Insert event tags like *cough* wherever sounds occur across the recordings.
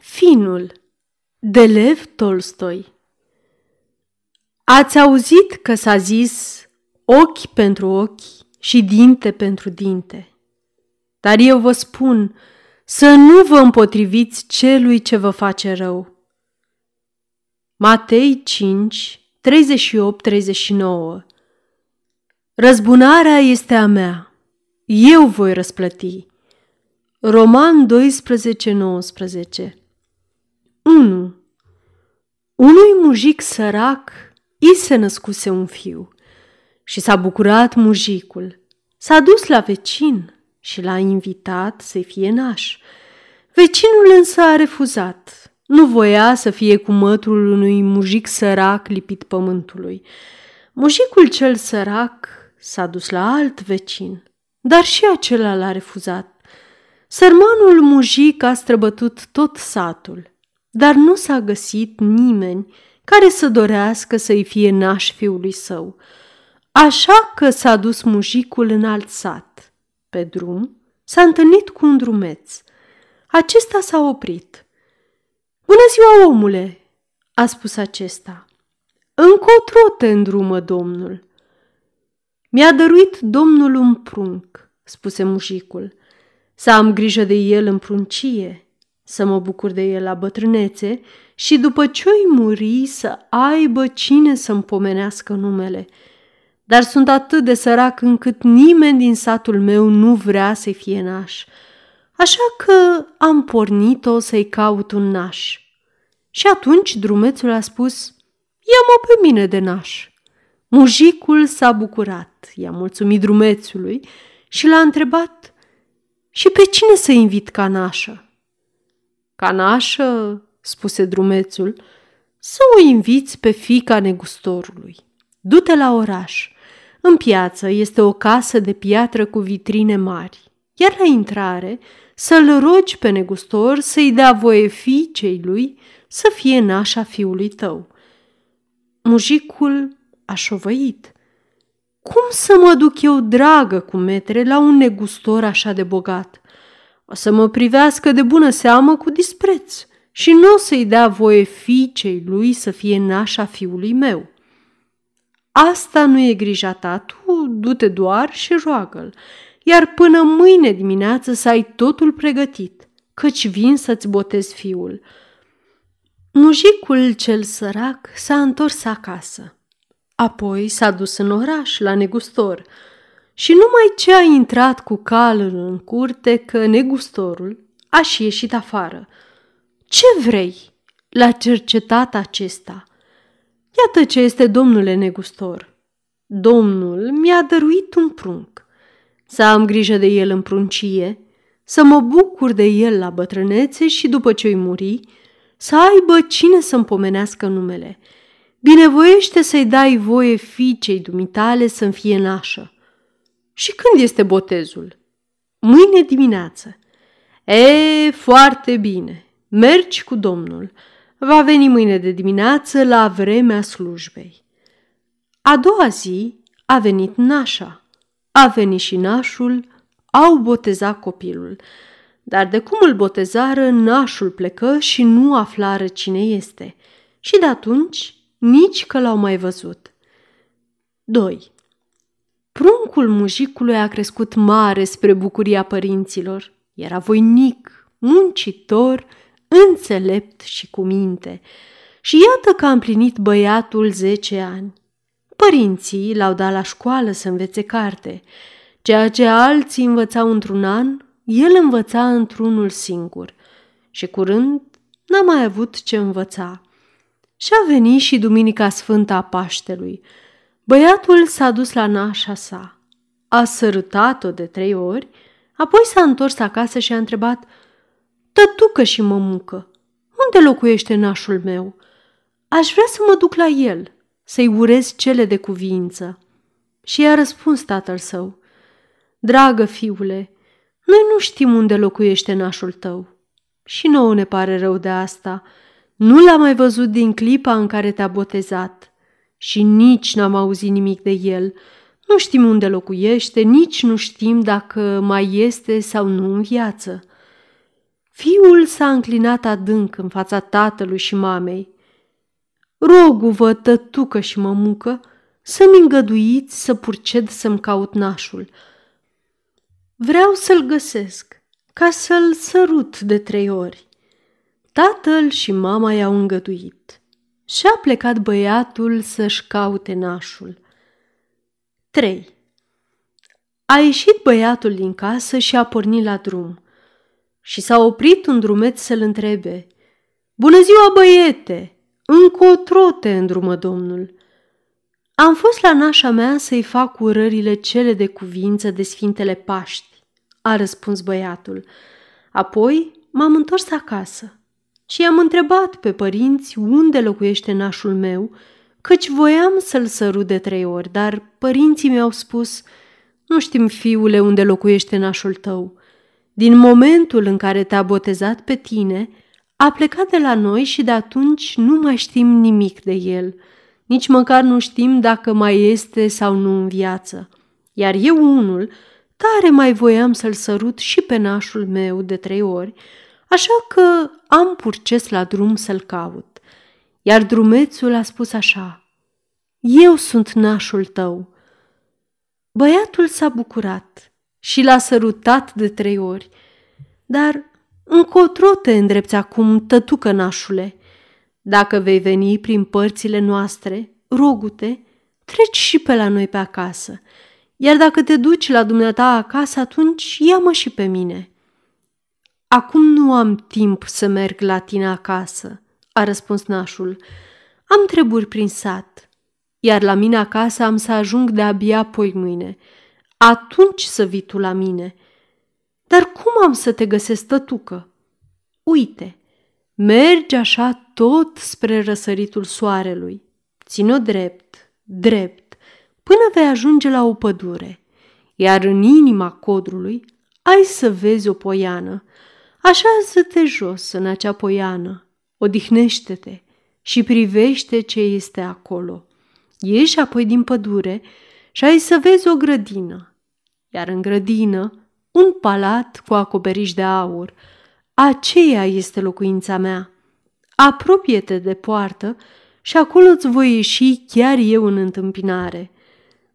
Finul de Lev Tolstoi Ați auzit că s-a zis ochi pentru ochi și dinte pentru dinte. Dar eu vă spun să nu vă împotriviți celui ce vă face rău. Matei 5, 38-39 Răzbunarea este a mea, eu voi răsplăti. Roman 12, 19 1. Unui mujic sărac i se născuse un fiu și s-a bucurat mujicul. S-a dus la vecin și l-a invitat să fie naș. Vecinul însă a refuzat. Nu voia să fie cu mătrul unui mujic sărac lipit pământului. Mujicul cel sărac s-a dus la alt vecin, dar și acela l-a refuzat. Sărmanul mujic a străbătut tot satul dar nu s-a găsit nimeni care să dorească să-i fie naș fiului său. Așa că s-a dus mujicul în alt sat. Pe drum s-a întâlnit cu un drumeț. Acesta s-a oprit. Bună ziua, omule!" a spus acesta. Încotro te îndrumă domnul. Mi-a dăruit domnul un prunc, spuse mujicul. Să am grijă de el în pruncie, să mă bucur de el la bătrânețe și după ce oi muri să aibă cine să-mi pomenească numele. Dar sunt atât de sărac încât nimeni din satul meu nu vrea să fie naș. Așa că am pornit-o să-i caut un naș. Și atunci drumețul a spus, ia-mă pe mine de naș. Mujicul s-a bucurat, i-a mulțumit drumețului și l-a întrebat, și pe cine să invit ca nașă? Canașă, spuse drumețul, să o inviți pe fica negustorului. Du-te la oraș. În piață este o casă de piatră cu vitrine mari, iar la intrare să-l rogi pe negustor să-i dea voie fiicei lui să fie nașa fiului tău. Mujicul a șovăit. Cum să mă duc eu, dragă cu metre, la un negustor așa de bogat? O să mă privească de bună seamă cu dispreț și nu o să-i dea voie fiicei lui să fie nașa fiului meu. Asta nu e grija ta, tu du-te doar și roagă-l, iar până mâine dimineață să ai totul pregătit, căci vin să-ți botezi fiul. Mujicul cel sărac s-a întors acasă. Apoi s-a dus în oraș, la negustor, și numai ce a intrat cu calul în curte că negustorul a și ieșit afară. Ce vrei?" l-a cercetat acesta. Iată ce este domnule negustor. Domnul mi-a dăruit un prunc. Să am grijă de el în pruncie, să mă bucur de el la bătrânețe și după ce-i muri, să aibă cine să-mi pomenească numele. Binevoiește să-i dai voie fiicei dumitale să-mi fie nașă și când este botezul? Mâine dimineață. E, foarte bine. Mergi cu Domnul. Va veni mâine de dimineață la vremea slujbei. A doua zi a venit nașa. A venit și nașul, au botezat copilul. Dar de cum îl botezară, nașul plecă și nu aflară cine este. Și de atunci nici că l-au mai văzut. 2. Pruncul mujicului a crescut mare spre bucuria părinților. Era voinic, muncitor, înțelept și cu minte. Și iată că a împlinit băiatul zece ani. Părinții l-au dat la școală să învețe carte. Ceea ce alții învățau într-un an, el învăța într-unul singur. Și curând n-a mai avut ce învăța. Și a venit și Duminica Sfântă a Paștelui – Băiatul s-a dus la nașa sa, a sărutat-o de trei ori, apoi s-a întors acasă și a întrebat Tătucă și mămucă, unde locuiește nașul meu? Aș vrea să mă duc la el, să-i urez cele de cuvință. Și i-a răspuns tatăl său, Dragă fiule, noi nu știm unde locuiește nașul tău. Și nouă ne pare rău de asta. Nu l-a mai văzut din clipa în care te-a botezat și nici n-am auzit nimic de el. Nu știm unde locuiește, nici nu știm dacă mai este sau nu în viață. Fiul s-a înclinat adânc în fața tatălui și mamei. Rogu-vă, tătucă și mămucă, să-mi îngăduiți să purced să-mi caut nașul. Vreau să-l găsesc, ca să-l sărut de trei ori. Tatăl și mama i-au îngăduit și a plecat băiatul să-și caute nașul. 3. A ieșit băiatul din casă și a pornit la drum. Și s-a oprit un drumeț să-l întrebe. Bună ziua, băiete! Încotro te îndrumă domnul. Am fost la nașa mea să-i fac urările cele de cuvință de Sfintele Paști, a răspuns băiatul. Apoi m-am întors acasă și i-am întrebat pe părinți unde locuiește nașul meu, căci voiam să-l sărut de trei ori, dar părinții mi-au spus, nu știm, fiule, unde locuiește nașul tău. Din momentul în care te-a botezat pe tine, a plecat de la noi și de atunci nu mai știm nimic de el. Nici măcar nu știm dacă mai este sau nu în viață. Iar eu unul, tare mai voiam să-l sărut și pe nașul meu de trei ori, așa că am purces la drum să-l caut. Iar drumețul a spus așa, Eu sunt nașul tău. Băiatul s-a bucurat și l-a sărutat de trei ori, dar încotro te îndrepți acum, tătucă nașule. Dacă vei veni prin părțile noastre, rogute, treci și pe la noi pe acasă, iar dacă te duci la dumneata acasă, atunci ia-mă și pe mine. Acum nu am timp să merg la tine acasă, a răspuns nașul. Am treburi prin sat, iar la mine acasă am să ajung de-abia poi mâine. Atunci să vii tu la mine. Dar cum am să te găsesc, tătucă? Uite, mergi așa tot spre răsăritul soarelui. Ține-o drept, drept, până vei ajunge la o pădure, iar în inima codrului ai să vezi o poiană. Așa să te jos în acea poiană, odihnește-te și privește ce este acolo. Ieși apoi din pădure și ai să vezi o grădină, iar în grădină un palat cu acoperiș de aur. Aceea este locuința mea. Apropie-te de poartă și acolo îți voi ieși chiar eu în întâmpinare.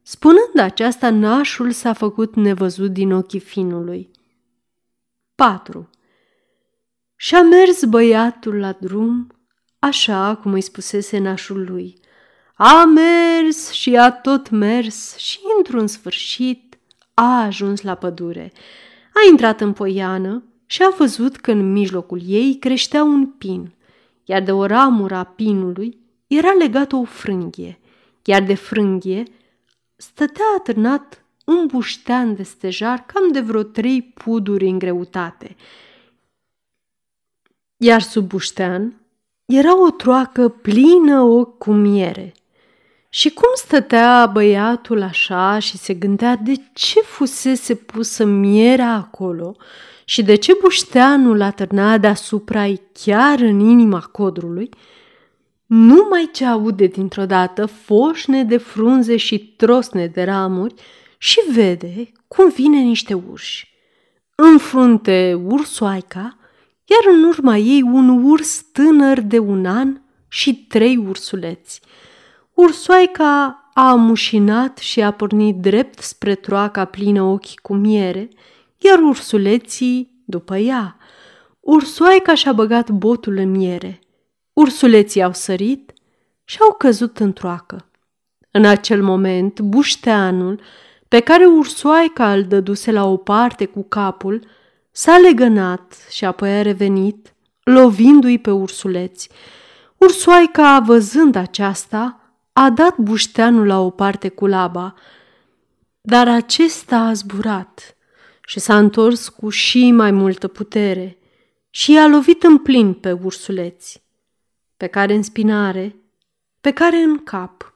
Spunând aceasta, nașul s-a făcut nevăzut din ochii finului. 4. Și-a mers băiatul la drum, așa cum îi spusese nașul lui. A mers și a tot mers și, într-un sfârșit, a ajuns la pădure. A intrat în poiană și a văzut că în mijlocul ei creștea un pin, iar de o ramură a pinului era legată o frânghie, iar de frânghie stătea atârnat un buștean de stejar cam de vreo trei puduri în greutate – iar sub buștean era o troacă plină o cu miere. Și cum stătea băiatul așa și se gândea de ce fusese pusă mierea acolo și de ce bușteanul atârna deasupra ei chiar în inima codrului, numai ce aude dintr-o dată foșne de frunze și trosne de ramuri și vede cum vine niște urși. În frunte ursoaica, iar în urma ei un urs tânăr de un an și trei ursuleți. Ursoaica a amușinat și a pornit drept spre troaca plină ochi cu miere, iar ursuleții după ea. Ursoaica și-a băgat botul în miere. Ursuleții au sărit și au căzut în troacă. În acel moment, bușteanul, pe care ursoaica îl dăduse la o parte cu capul, S-a legănat și apoi a revenit, lovindu-i pe ursuleți. Ursoaica, văzând aceasta, a dat bușteanul la o parte cu laba, dar acesta a zburat și s-a întors cu și mai multă putere și i-a lovit în plin pe ursuleți, pe care în spinare, pe care în cap.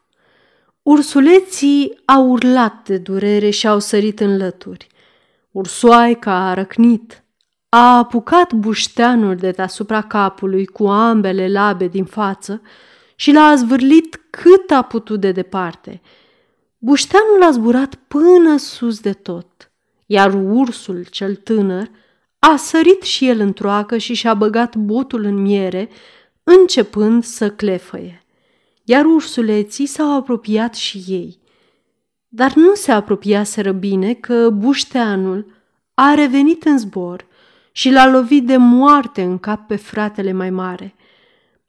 Ursuleții au urlat de durere și au sărit în lături – Ursoaica a răcnit, a apucat bușteanul de deasupra capului cu ambele labe din față și l-a zvârlit cât a putut de departe. Bușteanul a zburat până sus de tot, iar ursul cel tânăr a sărit și el în troacă și și-a băgat botul în miere, începând să clefăie. Iar ursuleții s-au apropiat și ei. Dar nu se apropiaseră bine că bușteanul a revenit în zbor și l-a lovit de moarte în cap pe fratele mai mare.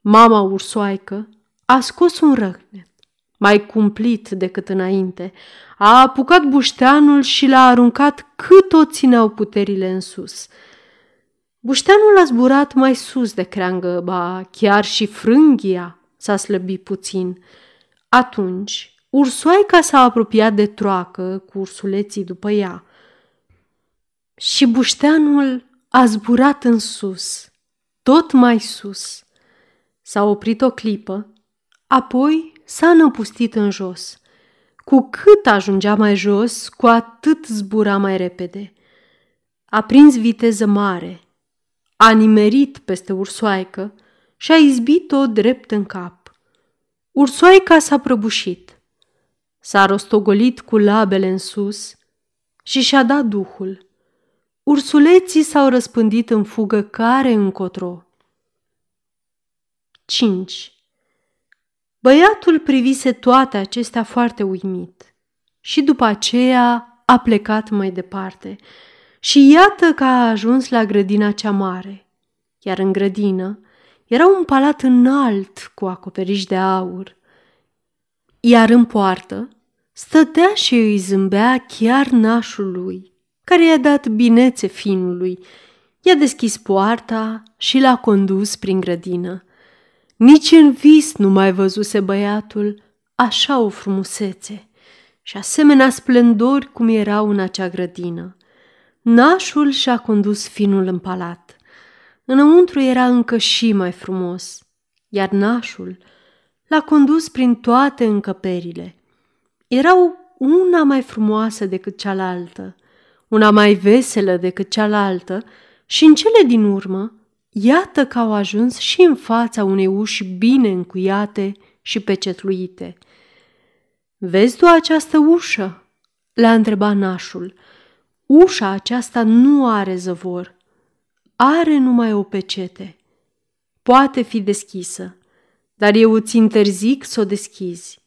Mama ursoaică a scos un răgnet, mai cumplit decât înainte, a apucat bușteanul și l-a aruncat cât o țineau puterile în sus. Bușteanul a zburat mai sus de creangă, ba chiar și frânghia s-a slăbit puțin. Atunci, ursoaica s-a apropiat de troacă cu ursuleții după ea. Și bușteanul a zburat în sus, tot mai sus. S-a oprit o clipă, apoi s-a năpustit în jos. Cu cât ajungea mai jos, cu atât zbura mai repede. A prins viteză mare, a nimerit peste ursoaică și a izbit-o drept în cap. Ursoaica s-a prăbușit, s-a rostogolit cu labele în sus și și-a dat duhul. Ursuleții s-au răspândit în fugă care încotro. 5. Băiatul privise toate acestea foarte uimit și după aceea a plecat mai departe. Și iată că a ajuns la grădina cea mare, iar în grădină era un palat înalt cu acoperiș de aur, iar în poartă stătea și îi zâmbea chiar nașul lui, care i-a dat binețe finului, i-a deschis poarta și l-a condus prin grădină. Nici în vis nu mai văzuse băiatul așa o frumusețe și asemenea splendori cum erau în acea grădină. Nașul și-a condus finul în palat. Înăuntru era încă și mai frumos, iar nașul l-a condus prin toate încăperile. Erau una mai frumoasă decât cealaltă, una mai veselă decât cealaltă și în cele din urmă Iată că au ajuns și în fața unei uși bine încuiate și pecetluite. Vezi tu această ușă?" le-a întrebat nașul. Ușa aceasta nu are zăvor, are numai o pecete. Poate fi deschisă, dar eu îți interzic să o deschizi.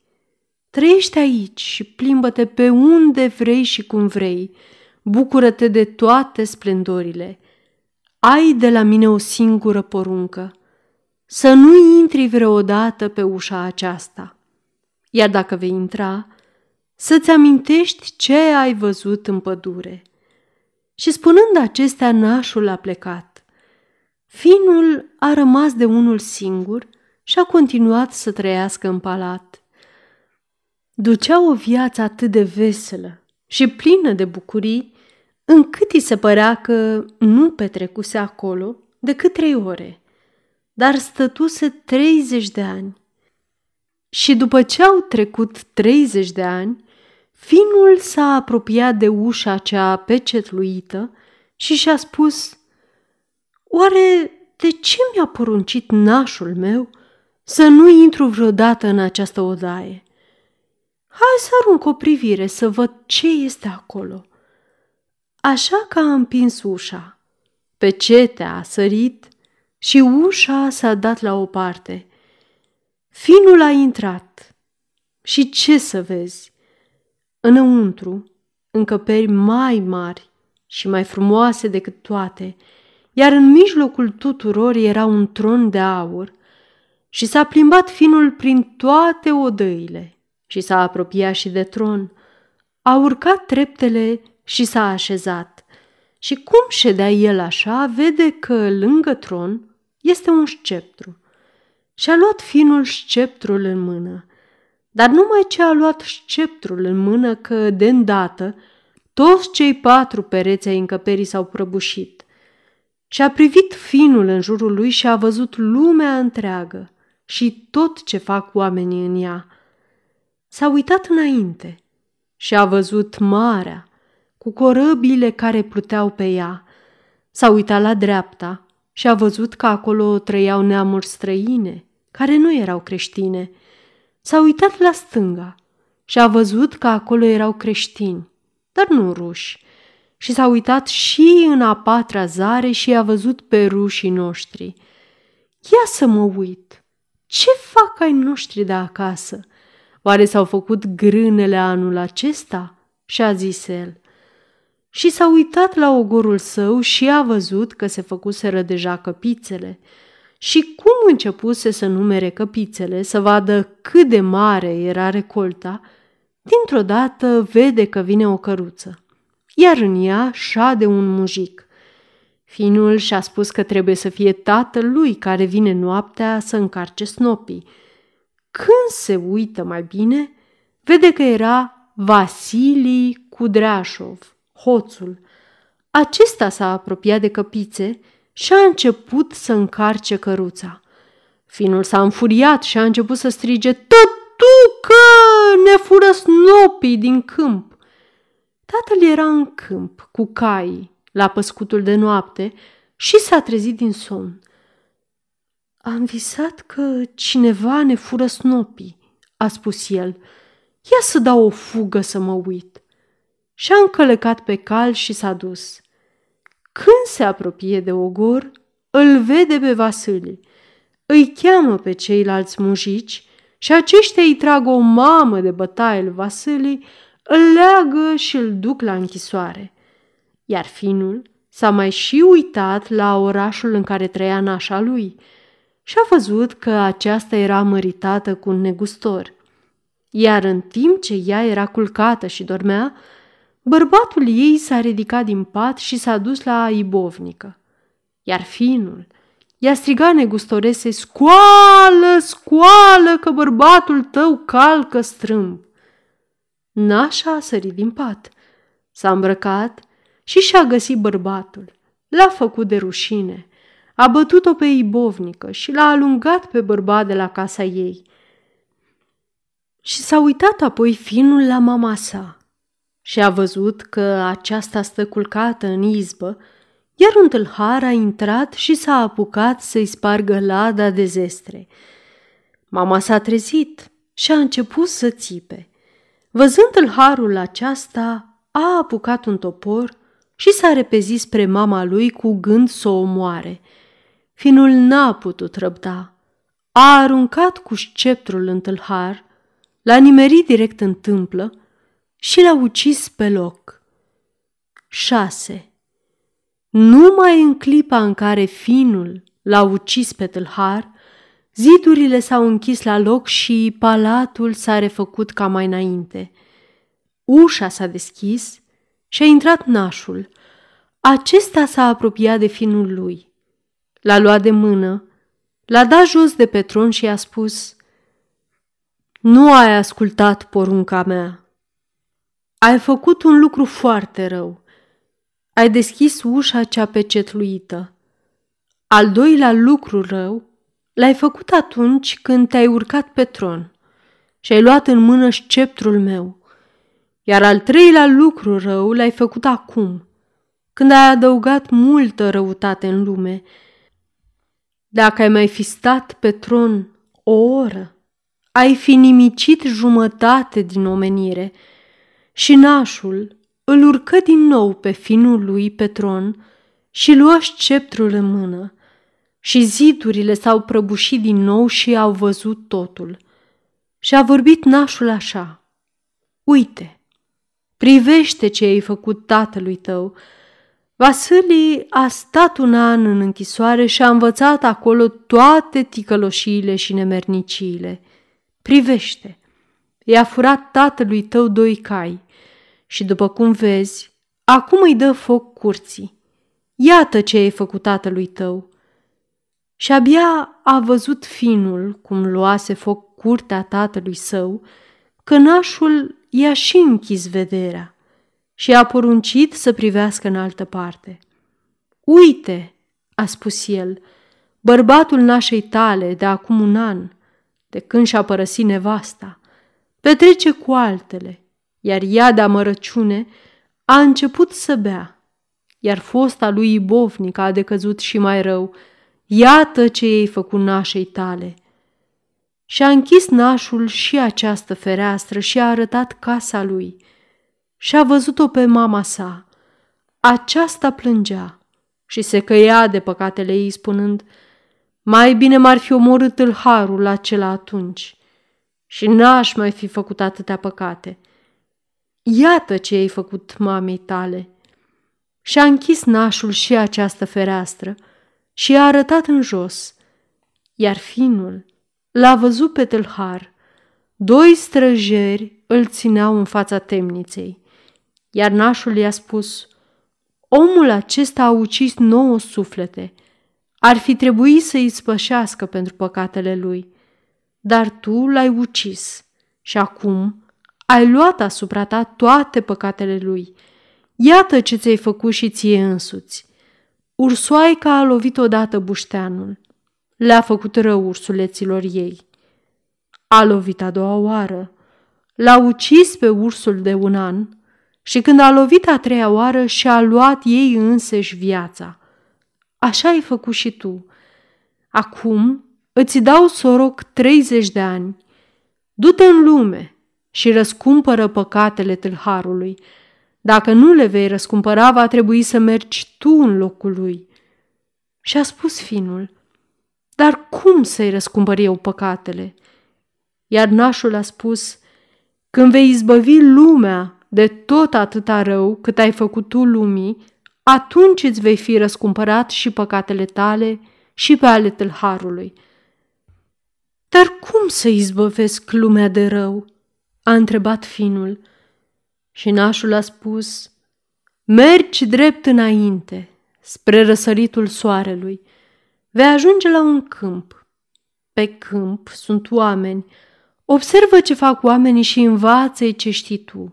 Trăiește aici și plimbă-te pe unde vrei și cum vrei. Bucură-te de toate splendorile ai de la mine o singură poruncă, să nu intri vreodată pe ușa aceasta. Iar dacă vei intra, să-ți amintești ce ai văzut în pădure. Și spunând acestea, nașul a plecat. Finul a rămas de unul singur și a continuat să trăiască în palat. Ducea o viață atât de veselă și plină de bucurii, încât îi se părea că nu petrecuse acolo decât trei ore, dar stătuse 30 de ani. Și după ce au trecut 30 de ani, finul s-a apropiat de ușa cea pecetluită și și-a spus Oare de ce mi-a poruncit nașul meu să nu intru vreodată în această odaie? Hai să arunc o privire să văd ce este acolo – Așa că a împins ușa. Pe cetea a sărit și ușa s-a dat la o parte. Finul a intrat. Și ce să vezi? Înăuntru, încăperi mai mari și mai frumoase decât toate, iar în mijlocul tuturor era un tron de aur și s-a plimbat finul prin toate odăile și s-a apropiat și de tron. A urcat treptele și s-a așezat. Și cum ședea el așa, vede că lângă tron este un sceptru. Și-a luat finul sceptrul în mână. Dar numai ce a luat sceptrul în mână că, de îndată, toți cei patru pereți ai încăperii s-au prăbușit. Și a privit finul în jurul lui și a văzut lumea întreagă și tot ce fac oamenii în ea. S-a uitat înainte și a văzut marea, cu corăbile care pluteau pe ea. S-a uitat la dreapta și a văzut că acolo trăiau neamuri străine, care nu erau creștine. S-a uitat la stânga și a văzut că acolo erau creștini, dar nu ruși. și s-a uitat și în a patra zare și a văzut pe rușii noștri. Ia să mă uit, ce fac ai noștri de acasă? Oare s-au făcut grânele anul acesta? Și a zis el. Și s-a uitat la ogorul său și a văzut că se făcuseră deja căpițele. Și cum începuse să numere căpițele, să vadă cât de mare era recolta, dintr-o dată vede că vine o căruță, iar în ea șade un mujic. Finul și-a spus că trebuie să fie tatăl lui care vine noaptea să încarce snopii. Când se uită mai bine, vede că era Vasilii Kudreașov, hoțul. Acesta s-a apropiat de căpițe și a început să încarce căruța. Finul s-a înfuriat și a început să strige, Tătucă, ne fură snopii din câmp! Tatăl era în câmp, cu caii, la păscutul de noapte și s-a trezit din somn. Am visat că cineva ne fură snopii, a spus el. Ia să dau o fugă să mă uit. Și-a încălecat pe cal și s-a dus. Când se apropie de ogor, îl vede pe Vasili. Îi cheamă pe ceilalți mujici și aceștia îi trag o mamă de bătaie lui Vasili, îl leagă și îl duc la închisoare. Iar finul s-a mai și uitat la orașul în care trăia nașa lui și a văzut că aceasta era măritată cu un negustor. Iar în timp ce ea era culcată și dormea, Bărbatul ei s-a ridicat din pat și s-a dus la ibovnică. Iar finul i-a strigat negustorese, scoală, scoală, că bărbatul tău calcă strâmb. Nașa a sărit din pat, s-a îmbrăcat și și-a găsit bărbatul. L-a făcut de rușine, a bătut-o pe ibovnică și l-a alungat pe bărbat de la casa ei. Și s-a uitat apoi finul la mama sa, și a văzut că aceasta stă culcată în izbă, iar un tâlhar a intrat și s-a apucat să-i spargă lada de zestre. Mama s-a trezit și a început să țipe. Văzând tâlharul aceasta, a apucat un topor și s-a repezit spre mama lui cu gând să o omoare. Finul n-a putut răbda. A aruncat cu sceptrul în tâlhar, l-a nimerit direct în tâmplă și l-a ucis pe loc. 6. Numai în clipa în care finul l-a ucis pe tâlhar, zidurile s-au închis la loc și palatul s-a refăcut ca mai înainte. Ușa s-a deschis și a intrat nașul. Acesta s-a apropiat de finul lui. L-a luat de mână, l-a dat jos de pe tron și i-a spus Nu ai ascultat porunca mea. Ai făcut un lucru foarte rău. Ai deschis ușa cea pecetluită. Al doilea lucru rău l-ai făcut atunci când te-ai urcat pe tron și ai luat în mână sceptrul meu. Iar al treilea lucru rău l-ai făcut acum, când ai adăugat multă răutate în lume. Dacă ai mai fi stat pe tron o oră, ai fi nimicit jumătate din omenire – și nașul îl urcă din nou pe finul lui pe tron și luă sceptrul în mână. Și zidurile s-au prăbușit din nou și au văzut totul. Și a vorbit nașul așa. Uite, privește ce ai făcut tatălui tău. Vasilii a stat un an în închisoare și a învățat acolo toate ticăloșiile și nemerniciile. Privește, i-a furat tatălui tău doi cai și după cum vezi, acum îi dă foc curții. Iată ce ai făcut tatălui tău. Și abia a văzut finul cum luase foc curtea tatălui său, că nașul i-a și închis vederea și a poruncit să privească în altă parte. Uite, a spus el, bărbatul nașei tale de acum un an, de când și-a părăsit nevasta, petrece cu altele iar ea de amărăciune a început să bea, iar fosta lui ibovnic a decăzut și mai rău. Iată ce ei făcut nașei tale. Și a închis nașul și această fereastră și a arătat casa lui. Și a văzut-o pe mama sa. aceasta plângea și se căia de păcatele ei, spunând, mai bine m-ar fi omorât harul acela atunci și n-aș mai fi făcut atâtea păcate. Iată ce ai făcut mamei tale. Și a închis nașul și această fereastră și i-a arătat în jos, iar finul l-a văzut pe tâlhar. Doi străjeri îl țineau în fața temniței, iar nașul i-a spus, Omul acesta a ucis nouă suflete. Ar fi trebuit să-i spășească pentru păcatele lui. Dar tu l-ai ucis și acum ai luat asupra ta toate păcatele lui. Iată ce ți-ai făcut și ție însuți. Ursoaica a lovit odată bușteanul. Le-a făcut rău ursuleților ei. A lovit a doua oară. L-a ucis pe ursul de un an și când a lovit a treia oară și-a luat ei înseși viața. Așa ai făcut și tu. Acum îți dau soroc 30 de ani. Du-te în lume și răscumpără păcatele tâlharului. Dacă nu le vei răscumpăra, va trebui să mergi tu în locul lui. Și a spus finul, dar cum să-i răscumpăr eu păcatele? Iar nașul a spus, când vei izbăvi lumea de tot atâta rău cât ai făcut tu lumii, atunci îți vei fi răscumpărat și păcatele tale și pe ale tâlharului. Dar cum să izbăvesc lumea de rău? a întrebat finul. Și nașul a spus, mergi drept înainte, spre răsăritul soarelui. Vei ajunge la un câmp. Pe câmp sunt oameni. Observă ce fac oamenii și învață ce știi tu.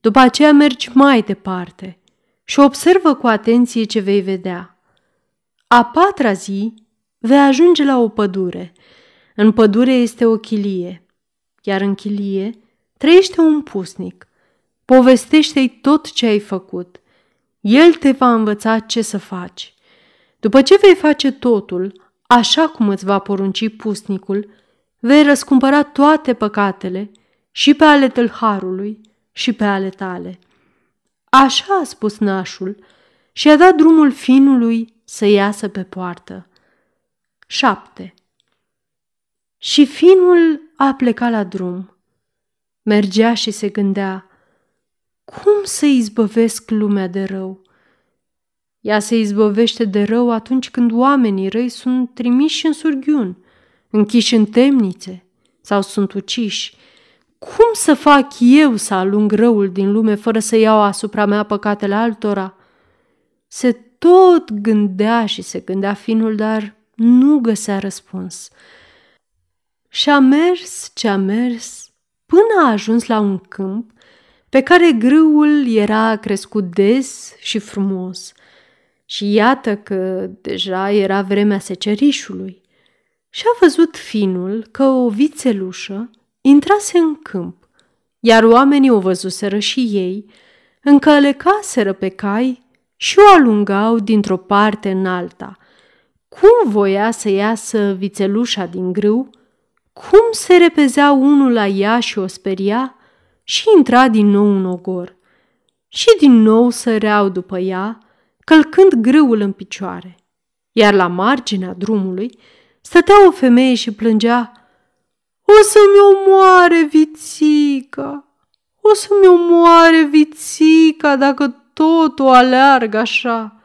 După aceea mergi mai departe și observă cu atenție ce vei vedea. A patra zi vei ajunge la o pădure. În pădure este o chilie, iar în chilie trăiește un pusnic. Povestește-i tot ce ai făcut. El te va învăța ce să faci. După ce vei face totul, așa cum îți va porunci pusnicul, vei răscumpăra toate păcatele și pe ale tâlharului și pe ale tale. Așa a spus nașul și a dat drumul finului să iasă pe poartă. 7. Și finul a plecat la drum. Mergea și se gândea, cum să izbăvesc lumea de rău? Ea se izbăvește de rău atunci când oamenii răi sunt trimiși în surghiun, închiși în temnițe sau sunt uciși. Cum să fac eu să alung răul din lume fără să iau asupra mea păcatele altora? Se tot gândea și se gândea finul, dar nu găsea răspuns. Și a mers ce a mers până a ajuns la un câmp pe care grâul era crescut des și frumos. Și iată că deja era vremea secerișului. Și a văzut finul că o vițelușă intrase în câmp, iar oamenii o văzuseră și ei, încălecaseră pe cai și o alungau dintr-o parte în alta. Cum voia să iasă vițelușa din grâu, cum se repezea unul la ea și o speria și intra din nou în ogor. Și din nou săreau după ea, călcând grâul în picioare. Iar la marginea drumului stătea o femeie și plângea, O să-mi omoare vițica! O să-mi omoare vițica dacă tot o aleargă așa!"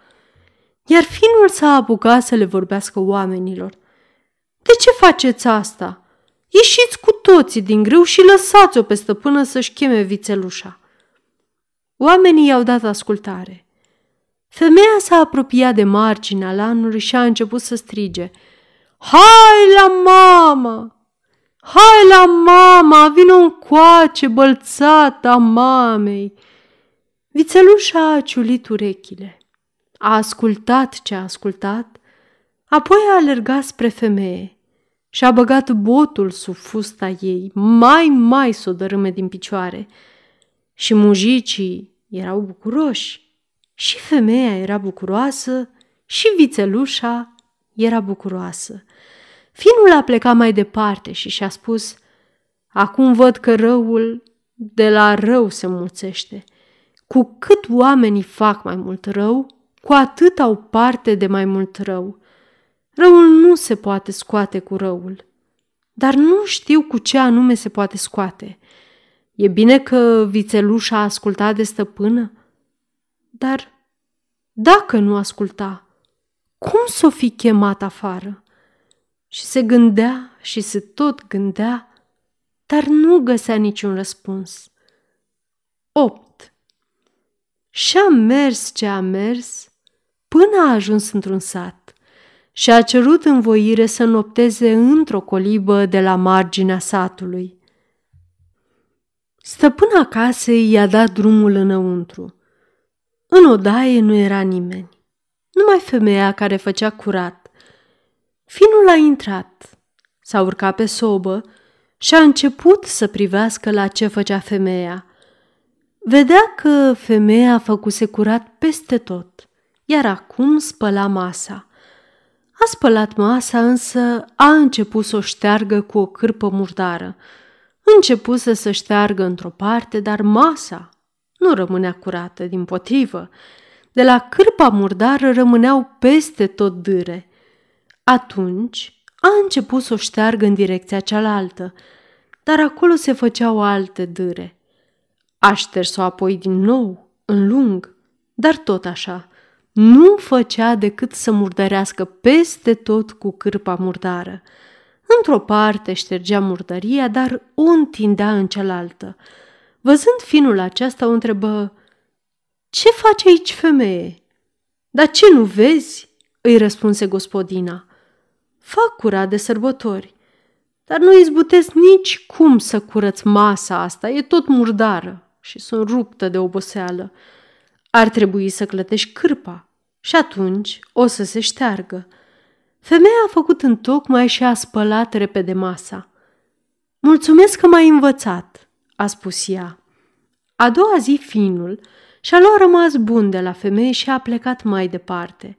Iar finul s-a apucat să le vorbească oamenilor. De ce faceți asta?" Ieșiți cu toții din grâu și lăsați-o pe stăpână să-și cheme vițelușa. Oamenii i-au dat ascultare. Femeia s-a apropiat de marginea lanului și a început să strige. Hai la mama! Hai la mama! Vino coace bălțata mamei! Vițelușa a ciulit urechile. A ascultat ce a ascultat, apoi a alergat spre femeie și-a băgat botul sub fusta ei, mai mai s-o dărâme din picioare. Și mujicii erau bucuroși, și femeia era bucuroasă, și vițelușa era bucuroasă. Finul a plecat mai departe și și-a spus, Acum văd că răul de la rău se mulțește. cu cât oamenii fac mai mult rău, cu atât au parte de mai mult rău. Răul nu se poate scoate cu răul, dar nu știu cu ce anume se poate scoate. E bine că vițelușa a ascultat de stăpână, dar dacă nu asculta, cum s-o fi chemat afară? Și se gândea și se tot gândea, dar nu găsea niciun răspuns. 8. Și-a mers ce a mers până a ajuns într-un sat și a cerut învoire să nopteze într-o colibă de la marginea satului. Stăpâna casei i-a dat drumul înăuntru. În odaie nu era nimeni, numai femeia care făcea curat. Finul a intrat, s-a urcat pe sobă și a început să privească la ce făcea femeia. Vedea că femeia făcuse curat peste tot, iar acum spăla masa. A spălat masa, însă a început să o șteargă cu o cârpă murdară. Început să se șteargă într-o parte, dar masa nu rămânea curată, din potrivă. De la cârpa murdară rămâneau peste tot dâre. Atunci a început să o șteargă în direcția cealaltă, dar acolo se făceau alte dâre. A șters-o apoi din nou, în lung, dar tot așa. Nu făcea decât să murdărească peste tot cu cârpa murdară. Într-o parte ștergea murdăria, dar o întindea în cealaltă. Văzând finul aceasta, o întrebă, Ce face aici, femeie?" Dar ce nu vezi?" îi răspunse gospodina. Fac curat de sărbători, dar nu izbutesc nici cum să curăț masa asta, e tot murdară și sunt ruptă de oboseală. Ar trebui să clătești cârpa și atunci o să se șteargă. Femeia a făcut întocmai și a spălat repede masa. Mulțumesc că m-ai învățat, a spus ea. A doua zi finul și-a luat rămas bun de la femeie și a plecat mai departe.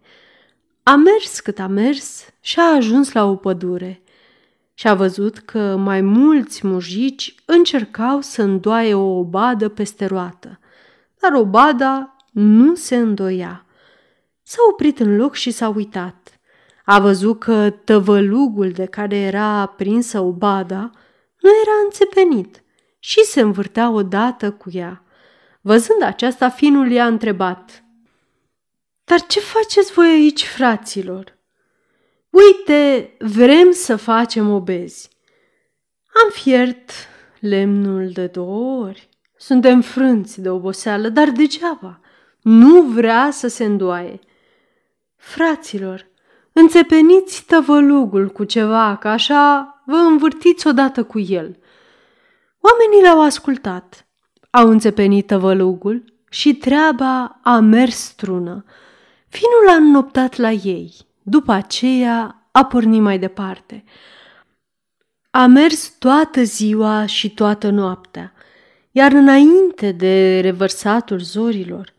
A mers cât a mers și a ajuns la o pădure și a văzut că mai mulți mujici încercau să îndoaie o obadă peste roată, dar obada nu se îndoia. S-a oprit în loc și s-a uitat. A văzut că tăvălugul de care era aprinsă obada nu era înțepenit și se învârtea odată cu ea. Văzând aceasta, finul i-a întrebat. Dar ce faceți voi aici, fraților? Uite, vrem să facem obezi. Am fiert lemnul de două ori. Suntem frânți de oboseală, dar degeaba. Nu vrea să se îndoaie. Fraților, înțepeniți tăvălugul cu ceva, ca așa vă învârtiți odată cu el. Oamenii l-au ascultat, au înțepenit tăvălugul și treaba a mers strună. Finul a înnoptat la ei, după aceea a pornit mai departe. A mers toată ziua și toată noaptea, iar înainte de revărsatul zorilor,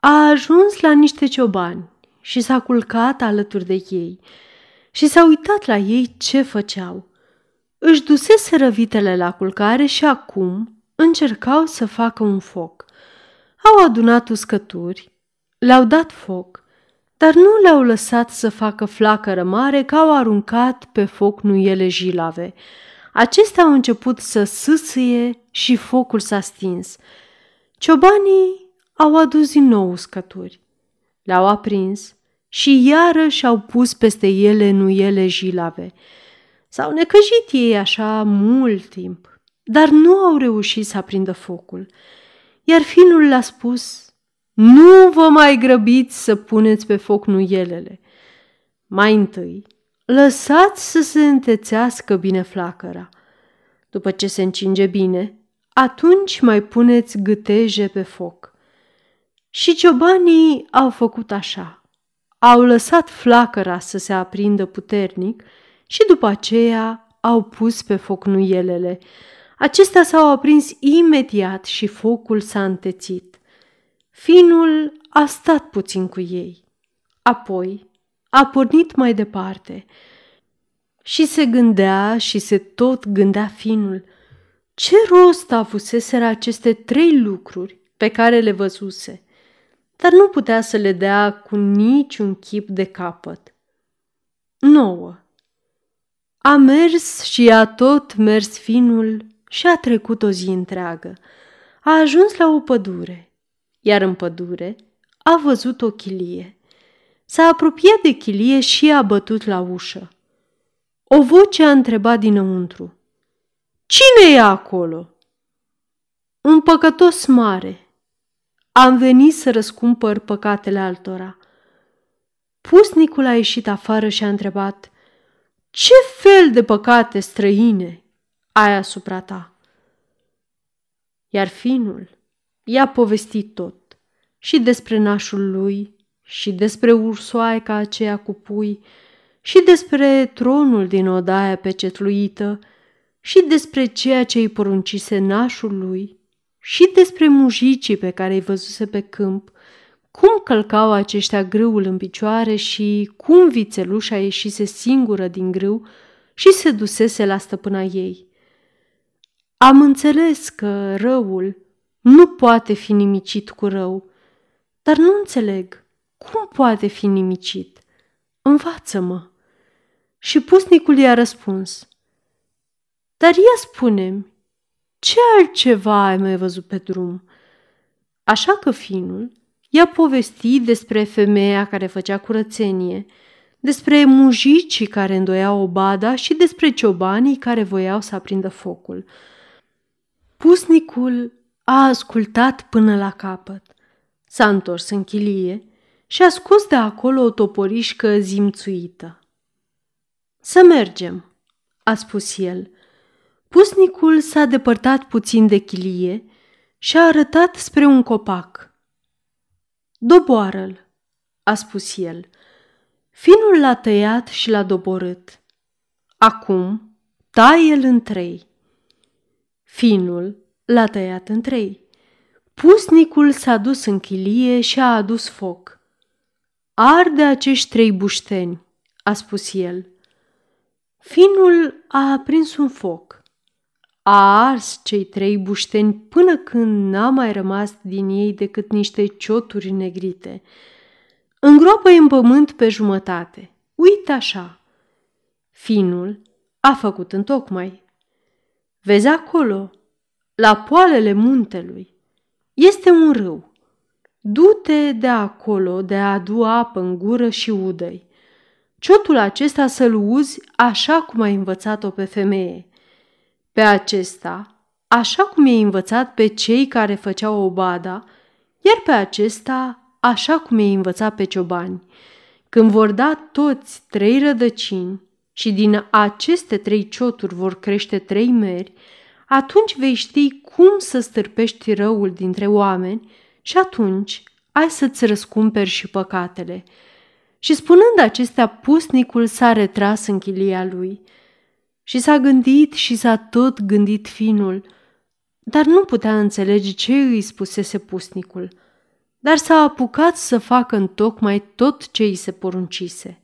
a ajuns la niște ciobani și s-a culcat alături de ei și s-a uitat la ei ce făceau. Își dusese vitele la culcare și acum încercau să facă un foc. Au adunat uscături, le-au dat foc, dar nu le-au lăsat să facă flacără mare, că au aruncat pe foc nuiele jilave. Acestea au început să sâsâie și focul s-a stins. Ciobanii au adus din nou uscături. Le-au aprins și iarăși au pus peste ele nuiele jilave. S-au necăjit ei așa mult timp, dar nu au reușit să aprindă focul. Iar finul le-a spus, nu vă mai grăbiți să puneți pe foc nuielele. Mai întâi, lăsați să se întețească bine flacăra. După ce se încinge bine, atunci mai puneți gâteje pe foc. Și ciobanii au făcut așa. Au lăsat flacăra să se aprindă puternic și după aceea au pus pe foc nuielele. Acestea s-au aprins imediat și focul s-a întețit. Finul a stat puțin cu ei. Apoi a pornit mai departe și se gândea și se tot gândea finul. Ce rost avuseseră aceste trei lucruri pe care le văzuse, dar nu putea să le dea cu niciun chip de capăt. 9. A mers și a tot mers finul și a trecut o zi întreagă. A ajuns la o pădure, iar în pădure a văzut o chilie. S-a apropiat de chilie și a bătut la ușă. O voce a întrebat dinăuntru. Cine e acolo? Un păcătos mare. Am venit să răscumpăr păcatele altora. Pusnicul a ieșit afară și a întrebat, Ce fel de păcate străine ai asupra ta? Iar finul i-a povestit tot, și despre nașul lui, și despre ursoaica aceea cu pui, și despre tronul din odaia pecetluită, și despre ceea ce îi poruncise nașul lui, și despre mujicii pe care îi văzuse pe câmp, cum călcau aceștia grâul în picioare și cum vițelușa ieșise singură din grâu și se dusese la stăpâna ei. Am înțeles că răul nu poate fi nimicit cu rău, dar nu înțeleg cum poate fi nimicit. Învață-mă. Și pusnicul i-a răspuns. Dar ia spune ce altceva ai mai văzut pe drum? Așa că finul i-a povestit despre femeia care făcea curățenie, despre mujicii care îndoiau obada și despre ciobanii care voiau să aprindă focul. Pusnicul a ascultat până la capăt. S-a întors în chilie și a scos de acolo o toporișcă zimțuită. Să mergem, a spus el. Pusnicul s-a depărtat puțin de chilie și a arătat spre un copac. Doboară-l, a spus el. Finul l-a tăiat și l-a doborât. Acum taie-l în trei. Finul l-a tăiat în trei. Pusnicul s-a dus în chilie și a adus foc. Arde acești trei bușteni, a spus el. Finul a aprins un foc. A ars cei trei bușteni până când n-a mai rămas din ei decât niște cioturi negrite. Îngroapă-i în pământ pe jumătate. Uite așa. Finul a făcut întocmai. Vezi acolo, la poalele muntelui, este un râu. Du-te de acolo de a adu apă în gură și udăi. Ciotul acesta să-l uzi așa cum ai învățat-o pe femeie. Pe acesta, așa cum i-ai învățat pe cei care făceau obada, iar pe acesta, așa cum i-ai învățat pe ciobani. Când vor da toți trei rădăcini și din aceste trei cioturi vor crește trei meri, atunci vei ști cum să stârpești răul dintre oameni și atunci ai să-ți răscumperi și păcatele. Și spunând acestea, pusnicul s-a retras în chilia lui și s-a gândit și s-a tot gândit finul, dar nu putea înțelege ce îi spusese pusnicul, dar s-a apucat să facă în tocmai tot ce îi se poruncise.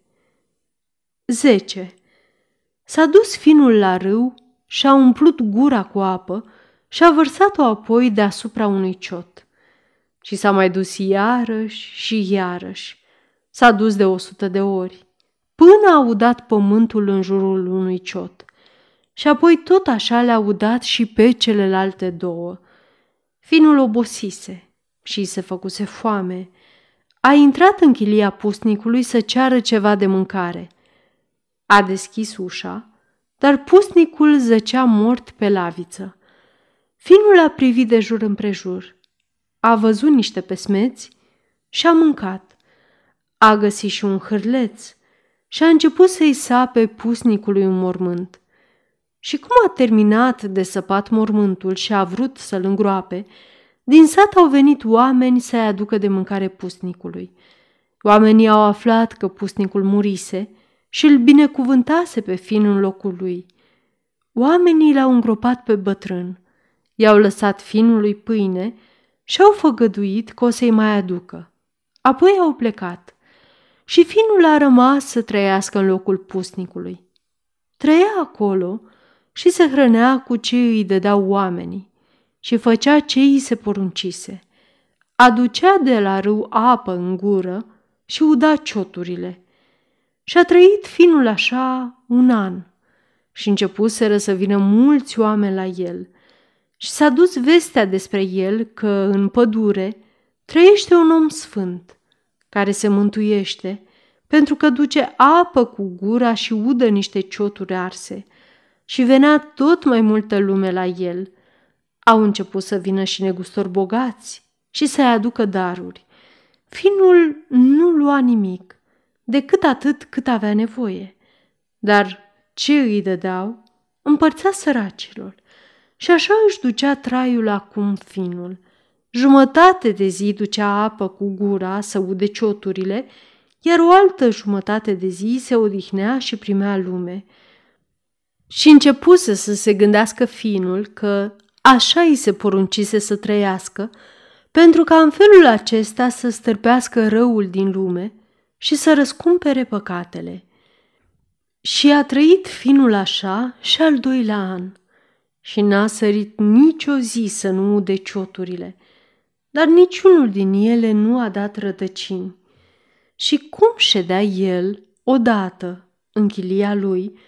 10. S-a dus finul la râu și-a umplut gura cu apă și a vărsat-o apoi deasupra unui ciot. Și s-a mai dus iarăși și iarăși. S-a dus de o sută de ori, până a udat pământul în jurul unui ciot. Și apoi tot așa le-a udat și pe celelalte două. Finul obosise și se făcuse foame. A intrat în chilia pusnicului să ceară ceva de mâncare. A deschis ușa dar pusnicul zăcea mort pe laviță. Finul a privit de jur împrejur. A văzut niște pesmeți și a mâncat. A găsit și un hârleț și a început să-i sape pusnicului un mormânt. Și cum a terminat de săpat mormântul și a vrut să-l îngroape, din sat au venit oameni să-i aducă de mâncare pusnicului. Oamenii au aflat că pusnicul murise și îl binecuvântase pe fin în locul lui. Oamenii l-au îngropat pe bătrân, i-au lăsat finului pâine și au făgăduit că o să-i mai aducă. Apoi au plecat și finul a rămas să trăiască în locul pusnicului. Trăia acolo și se hrănea cu ce îi dădeau oamenii și făcea ce îi se poruncise – aducea de la râu apă în gură și uda cioturile. Și a trăit finul așa un an și începuseră să vină mulți oameni la el. Și s-a dus vestea despre el că în pădure trăiește un om sfânt care se mântuiește pentru că duce apă cu gura și udă niște cioturi arse. Și venea tot mai multă lume la el. Au început să vină și negustori bogați și să-i aducă daruri. Finul nu lua nimic, decât atât cât avea nevoie. Dar ce îi dădeau, împărțea săracilor. Și așa își ducea traiul acum finul. Jumătate de zi ducea apă cu gura să ude cioturile, iar o altă jumătate de zi se odihnea și primea lume. Și începuse să se gândească finul că așa îi se poruncise să trăiască, pentru ca în felul acesta să stârpească răul din lume și să răscumpere păcatele. Și a trăit finul așa și al doilea an și n-a sărit nicio zi să nu ude cioturile, dar niciunul din ele nu a dat rădăcini. Și cum ședea el odată în chilia lui,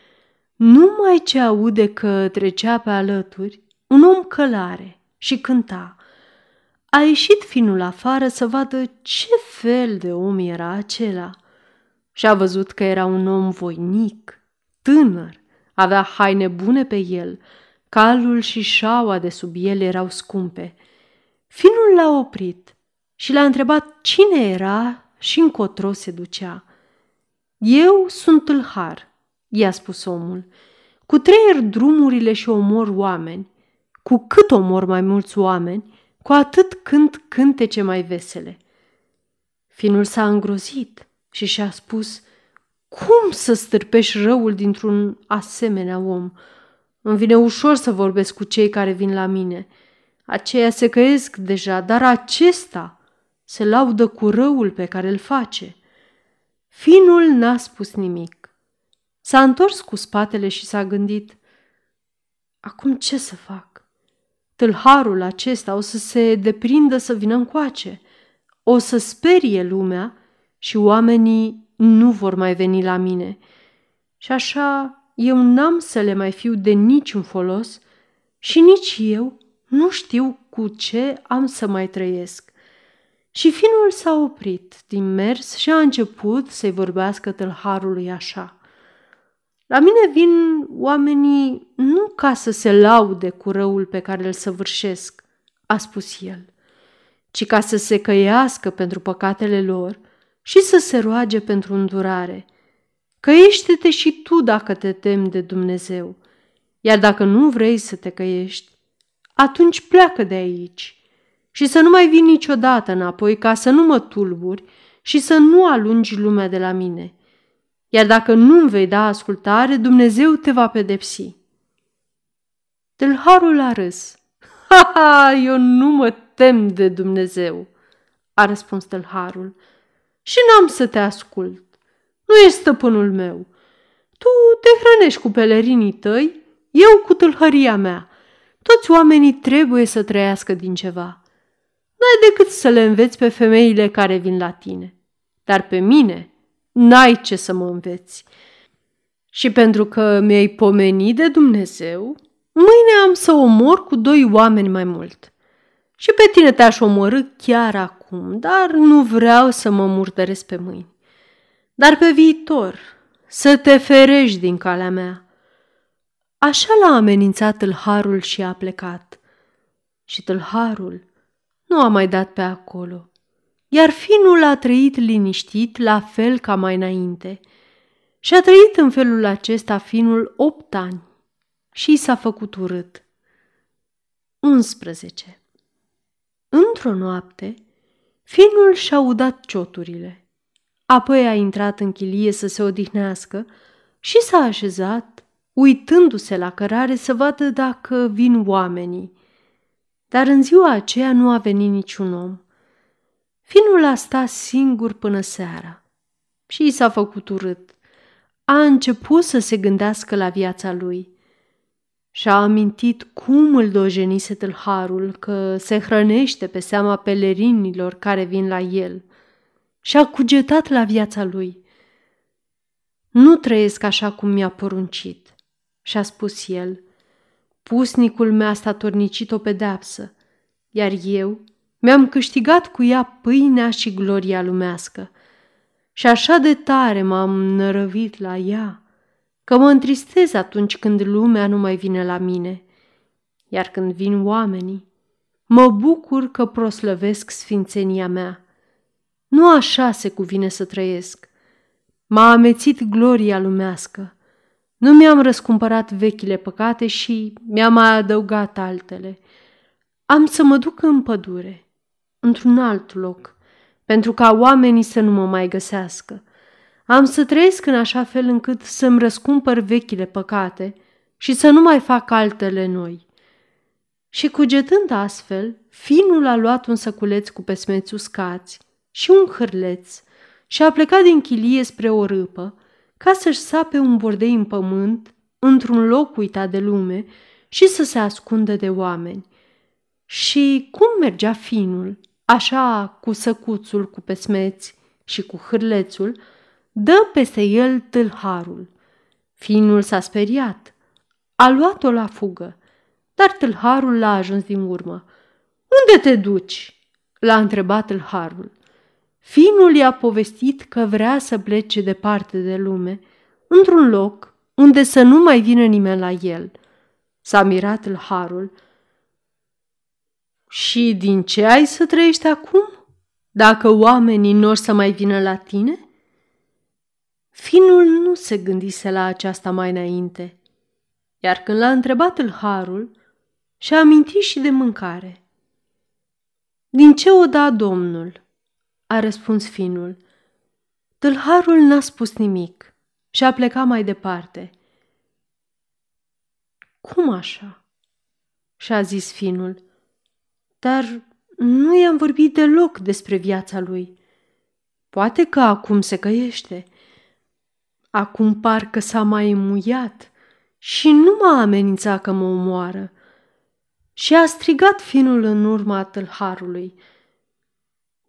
numai ce aude că trecea pe alături un om călare și cânta. A ieșit finul afară să vadă ce fel de om era acela – și a văzut că era un om voinic, tânăr, avea haine bune pe el, calul și șaua de sub el erau scumpe. Finul l-a oprit și l-a întrebat cine era și încotro se ducea. Eu sunt tâlhar, i-a spus omul. Cu treier drumurile și omor oameni. Cu cât omor mai mulți oameni, cu atât cânt cântece mai vesele. Finul s-a îngrozit și și-a spus Cum să stârpești răul dintr-un asemenea om? Îmi vine ușor să vorbesc cu cei care vin la mine. Aceia se căiesc deja, dar acesta se laudă cu răul pe care îl face. Finul n-a spus nimic. S-a întors cu spatele și s-a gândit Acum ce să fac? Tâlharul acesta o să se deprindă să vină încoace. O să sperie lumea și oamenii nu vor mai veni la mine. Și așa eu n-am să le mai fiu de niciun folos și nici eu nu știu cu ce am să mai trăiesc. Și finul s-a oprit din mers și a început să-i vorbească tâlharului așa. La mine vin oamenii nu ca să se laude cu răul pe care îl săvârșesc, a spus el, ci ca să se căiască pentru păcatele lor – și să se roage pentru îndurare. Căiește-te și tu dacă te temi de Dumnezeu, iar dacă nu vrei să te căiești, atunci pleacă de aici și să nu mai vii niciodată înapoi ca să nu mă tulburi și să nu alungi lumea de la mine. Iar dacă nu-mi vei da ascultare, Dumnezeu te va pedepsi. Tâlharul a râs. *laughs* Ha, ha, eu nu mă tem de Dumnezeu, a răspuns tâlharul și n-am să te ascult. Nu ești stăpânul meu. Tu te hrănești cu pelerinii tăi, eu cu tâlhăria mea. Toți oamenii trebuie să trăiască din ceva. N-ai decât să le înveți pe femeile care vin la tine. Dar pe mine n-ai ce să mă înveți. Și pentru că mi-ai pomenit de Dumnezeu, mâine am să omor cu doi oameni mai mult. Și pe tine te-aș omorâ chiar acum, dar nu vreau să mă murdăresc pe mâini. Dar pe viitor, să te ferești din calea mea. Așa l-a amenințat tâlharul și a plecat. Și tâlharul nu a mai dat pe acolo, iar finul a trăit liniștit la fel ca mai înainte. Și a trăit în felul acesta finul opt ani și i s-a făcut urât. 11. Într-o noapte, finul și-a udat cioturile. Apoi a intrat în chilie să se odihnească și s-a așezat, uitându-se la cărare să vadă dacă vin oamenii. Dar în ziua aceea nu a venit niciun om. Finul a stat singur până seara și i s-a făcut urât. A început să se gândească la viața lui. Și-a amintit cum îl dojenise tâlharul că se hrănește pe seama pelerinilor care vin la el. Și-a cugetat la viața lui. Nu trăiesc așa cum mi-a poruncit, și-a spus el. Pusnicul mi-a statornicit o pedeapsă, iar eu mi-am câștigat cu ea pâinea și gloria lumească. Și așa de tare m-am nărăvit la ea, că mă întristez atunci când lumea nu mai vine la mine. Iar când vin oamenii, mă bucur că proslăvesc sfințenia mea. Nu așa se cuvine să trăiesc. M-a amețit gloria lumească. Nu mi-am răscumpărat vechile păcate și mi-am mai adăugat altele. Am să mă duc în pădure, într-un alt loc, pentru ca oamenii să nu mă mai găsească. Am să trăiesc în așa fel încât să-mi răscumpăr vechile păcate și să nu mai fac altele noi. Și cugetând astfel, finul a luat un săculeț cu pesmeți uscați și un hârleț și a plecat din chilie spre o râpă ca să-și sape un bordei în pământ într-un loc uitat de lume și să se ascundă de oameni. Și cum mergea finul, așa cu săcuțul cu pesmeți și cu hârlețul, dă peste el tâlharul. Finul s-a speriat, a luat-o la fugă, dar tâlharul l-a ajuns din urmă. Unde te duci?" l-a întrebat tâlharul. Finul i-a povestit că vrea să plece departe de lume, într-un loc unde să nu mai vină nimeni la el. S-a mirat harul. Și din ce ai să trăiești acum, dacă oamenii nu să mai vină la tine? Finul nu se gândise la aceasta mai înainte, iar când l-a întrebat harul, și-a amintit și de mâncare. Din ce o da Domnul? a răspuns finul. Tâlharul n-a spus nimic și a plecat mai departe. Cum așa? și-a zis finul. Dar nu i-am vorbit deloc despre viața lui. Poate că acum se căiește. Acum parcă s-a mai emuiat și nu m-a amenințat că mă omoară. Și a strigat finul în urma tâlharului.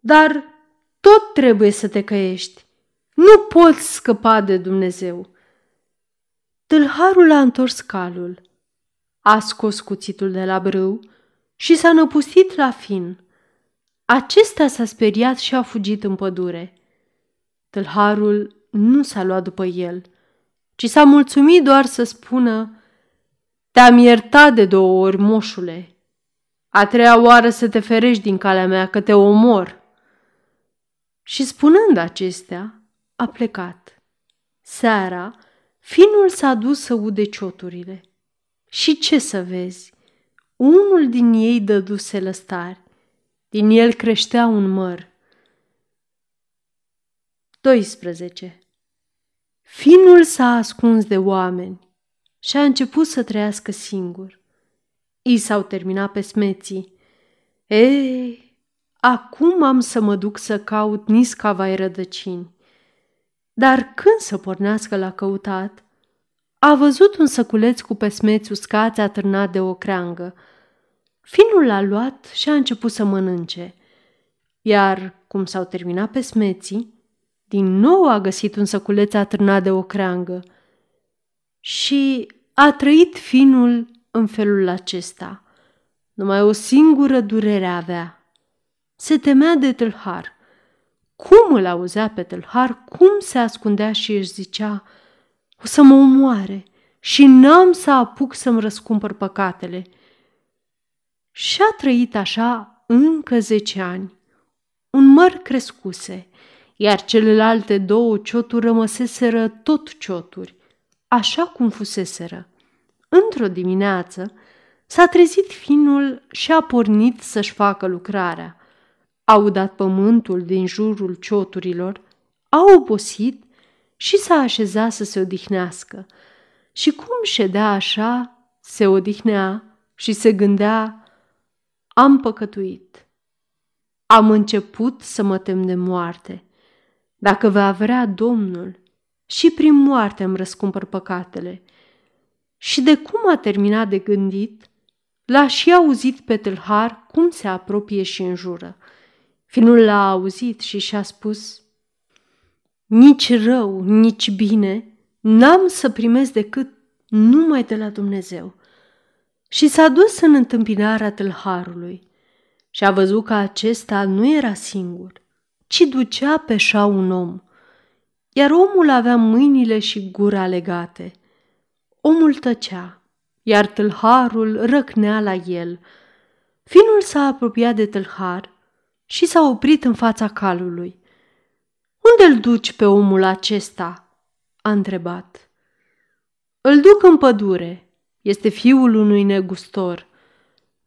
Dar tot trebuie să te căiești. Nu poți scăpa de Dumnezeu. Tâlharul a întors calul, a scos cuțitul de la brâu și s-a năpustit la fin. Acesta s-a speriat și a fugit în pădure. Tâlharul nu s-a luat după el, ci s-a mulțumit doar să spună Te-am iertat de două ori, moșule. A treia oară să te ferești din calea mea, că te omor. Și spunând acestea, a plecat. Seara, finul s-a dus să ude cioturile. Și ce să vezi? Unul din ei dăduse lăstari. Din el creștea un măr. 12. Finul s-a ascuns de oameni și a început să trăiască singur. I s-au terminat pe smeții. Ei, Acum am să mă duc să caut niscavai rădăcini. Dar când să pornească la căutat, a văzut un săculeț cu pesmeți uscați atârnat de o creangă. Finul l-a luat și a început să mănânce. Iar, cum s-au terminat pesmeții, din nou a găsit un săculeț atârnat de o creangă. Și a trăit finul în felul acesta. Numai o singură durere avea – se temea de tâlhar. Cum îl auzea pe tâlhar, cum se ascundea și își zicea, o să mă omoare și n-am să apuc să-mi răscumpăr păcatele. Și-a trăit așa încă zece ani. Un măr crescuse, iar celelalte două cioturi rămăseseră tot cioturi, așa cum fuseseră. Într-o dimineață s-a trezit finul și a pornit să-și facă lucrarea – a udat pământul din jurul cioturilor, a obosit și s-a așezat să se odihnească. Și cum ședea așa, se odihnea și se gândea, am păcătuit. Am început să mă tem de moarte. Dacă va vrea Domnul, și prin moarte îmi răscumpăr păcatele. Și de cum a terminat de gândit, l-a și auzit pe tâlhar cum se apropie și înjură. Finul l-a auzit și și-a spus, Nici rău, nici bine, n-am să primesc decât numai de la Dumnezeu. Și s-a dus în întâmpinarea tâlharului și a văzut că acesta nu era singur, ci ducea pe șa un om, iar omul avea mâinile și gura legate. Omul tăcea, iar tâlharul răcnea la el. Finul s-a apropiat de tâlhar și s-a oprit în fața calului. Unde îl duci pe omul acesta?" a întrebat. Îl duc în pădure. Este fiul unui negustor.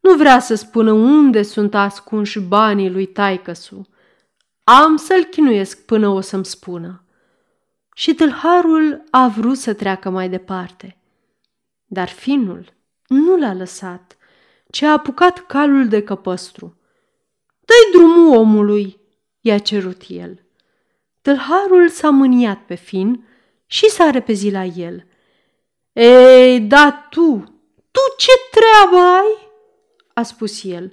Nu vrea să spună unde sunt ascunși banii lui taicăsu. Am să-l chinuiesc până o să-mi spună. Și tâlharul a vrut să treacă mai departe. Dar finul nu l-a lăsat, ci a apucat calul de căpăstru. Dă-i drumul omului, i-a cerut el. Tâlharul s-a mâniat pe fin și s-a repezit la el. Ei, da tu, tu ce treabă ai?" a spus el.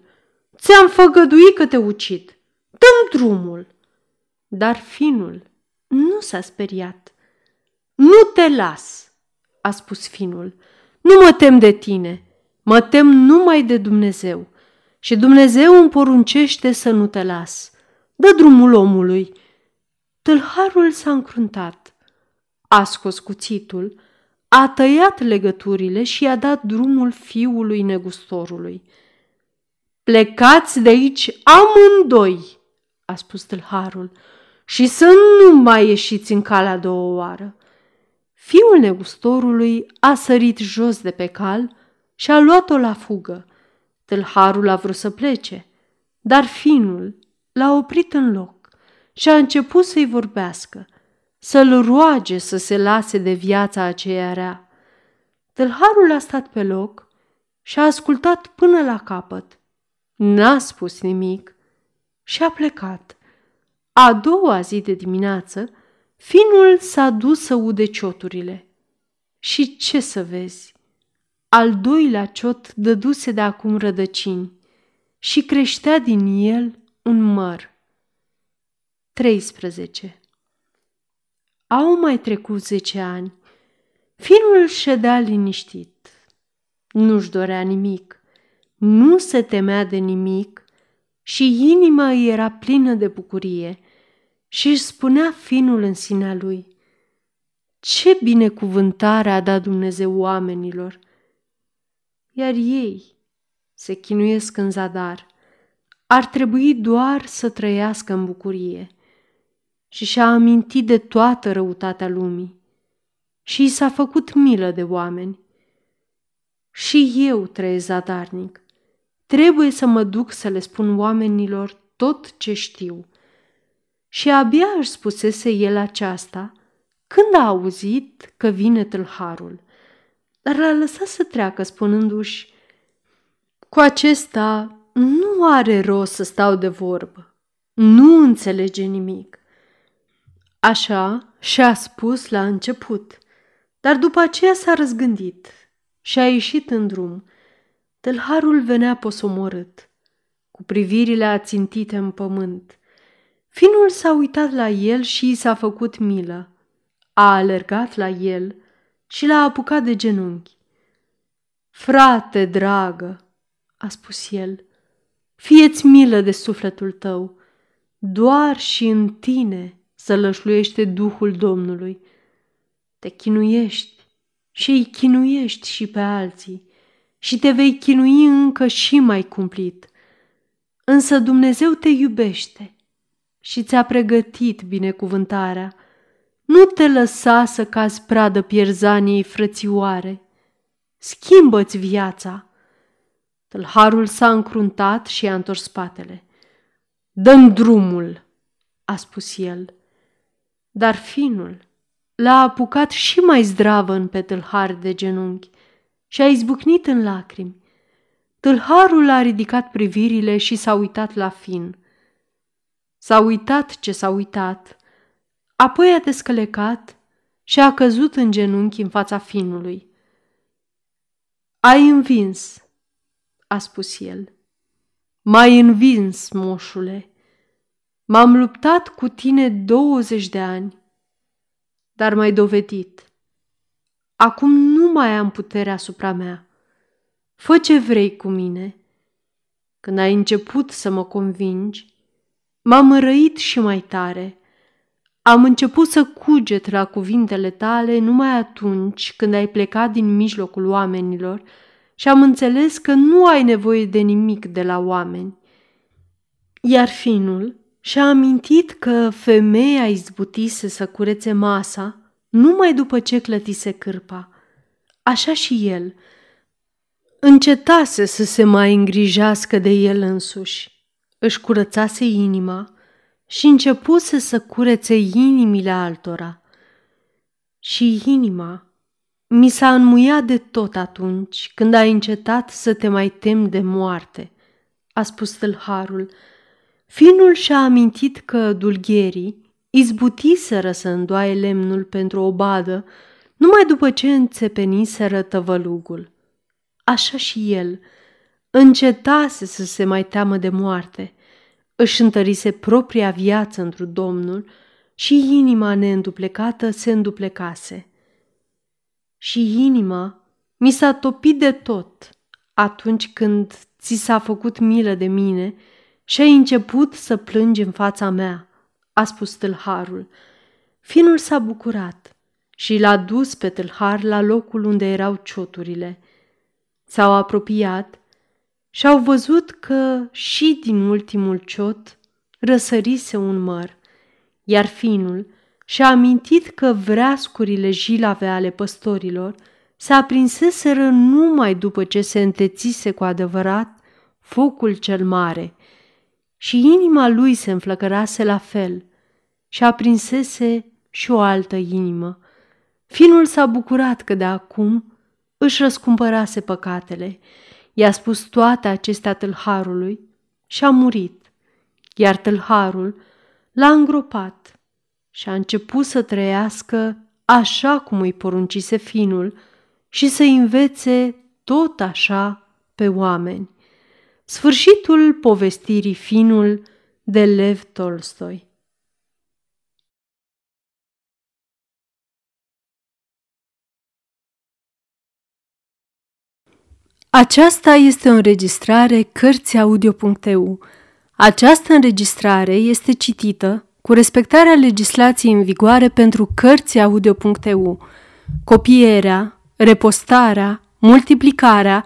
Ți-am făgăduit că te ucid. Dăm drumul. Dar finul nu s-a speriat. Nu te las, a spus finul. Nu mă tem de tine, mă tem numai de Dumnezeu. Și Dumnezeu îmi poruncește să nu te las. Dă drumul omului. Tâlharul s-a încruntat. A scos cuțitul, a tăiat legăturile și i-a dat drumul fiului negustorului. Plecați de aici amândoi, a spus tâlharul, și să nu mai ieșiți în calea două oară. Fiul negustorului a sărit jos de pe cal și a luat-o la fugă. Tâlharul a vrut să plece, dar finul l-a oprit în loc și a început să-i vorbească, să-l roage să se lase de viața aceea rea. Tâlharul a stat pe loc și a ascultat până la capăt. N-a spus nimic și a plecat. A doua zi de dimineață, finul s-a dus să ude cioturile. Și ce să vezi? Al doilea ciot dăduse de acum rădăcini și creștea din el un măr. 13. Au mai trecut zece ani. Finul ședea liniștit. Nu-și dorea nimic, nu se temea de nimic și inima îi era plină de bucurie și își spunea finul în sinea lui, ce binecuvântare a dat Dumnezeu oamenilor! Iar ei se chinuiesc în zadar, ar trebui doar să trăiască în bucurie. Și și-a amintit de toată răutatea lumii și i s-a făcut milă de oameni. Și eu trăiesc zadarnic. Trebuie să mă duc să le spun oamenilor tot ce știu – și abia își spusese el aceasta când a auzit că vine tâlharul. Dar l-a lăsat să treacă spunându-și Cu acesta nu are rost să stau de vorbă. Nu înțelege nimic. Așa și-a spus la început, dar după aceea s-a răzgândit și a ieșit în drum. Tâlharul venea posomorât, cu privirile ațintite în pământ. Finul s-a uitat la el și i s-a făcut milă. A alergat la el și l-a apucat de genunchi. Frate dragă, a spus el, fieți milă de sufletul tău, doar și în tine să lășluiește Duhul Domnului. Te chinuiești și îi chinuiești și pe alții și te vei chinui încă și mai cumplit. Însă Dumnezeu te iubește și ți-a pregătit binecuvântarea. Nu te lăsa să cazi pradă pierzaniei frățioare. Schimbă-ți viața. Tălharul s-a încruntat și i-a întors spatele. Dăm drumul, a spus el. Dar finul l-a apucat și mai zdravă în pe tâlhar de genunchi și a izbucnit în lacrimi. Tâlharul a ridicat privirile și s-a uitat la fin – S-a uitat ce s-a uitat, apoi a descălecat și a căzut în genunchi în fața finului. Ai învins, a spus el. M-ai învins, moșule. M-am luptat cu tine 20 de ani, dar m-ai dovedit. Acum nu mai am putere asupra mea. Fă ce vrei cu mine. Când ai început să mă convingi, m-am răit și mai tare. Am început să cuget la cuvintele tale numai atunci când ai plecat din mijlocul oamenilor și am înțeles că nu ai nevoie de nimic de la oameni. Iar finul și-a amintit că femeia izbutise să curețe masa numai după ce clătise cârpa. Așa și el încetase să se mai îngrijească de el însuși. Își curățase inima și începuse să curețe inimile altora. Și inima mi s-a înmuiat de tot atunci când ai încetat să te mai tem de moarte, a spus tâlharul. Finul și-a amintit că dulgherii izbutiseră să îndoaie lemnul pentru o badă numai după ce înțepeniseră tăvălugul. Așa și el încetase să se mai teamă de moarte, își întărise propria viață într Domnul și inima neînduplecată se înduplecase. Și inima mi s-a topit de tot atunci când ți s-a făcut milă de mine și ai început să plângi în fața mea, a spus tâlharul. Finul s-a bucurat și l-a dus pe tâlhar la locul unde erau cioturile. S-au apropiat și au văzut că și din ultimul ciot răsărise un măr, iar finul și-a amintit că vreascurile jilave ale păstorilor se aprinseseră numai după ce se întețise cu adevărat focul cel mare și inima lui se înflăcărase la fel și aprinsese și o altă inimă. Finul s-a bucurat că de acum își răscumpărase păcatele i-a spus toate acestea tâlharului și a murit, iar tâlharul l-a îngropat și a început să trăiască așa cum îi poruncise finul și să învețe tot așa pe oameni. Sfârșitul povestirii finul de Lev Tolstoi Aceasta este o înregistrare Cărțiaudio.eu. Această înregistrare este citită cu respectarea legislației în vigoare pentru Cărțiaudio.eu. Copierea, repostarea, multiplicarea,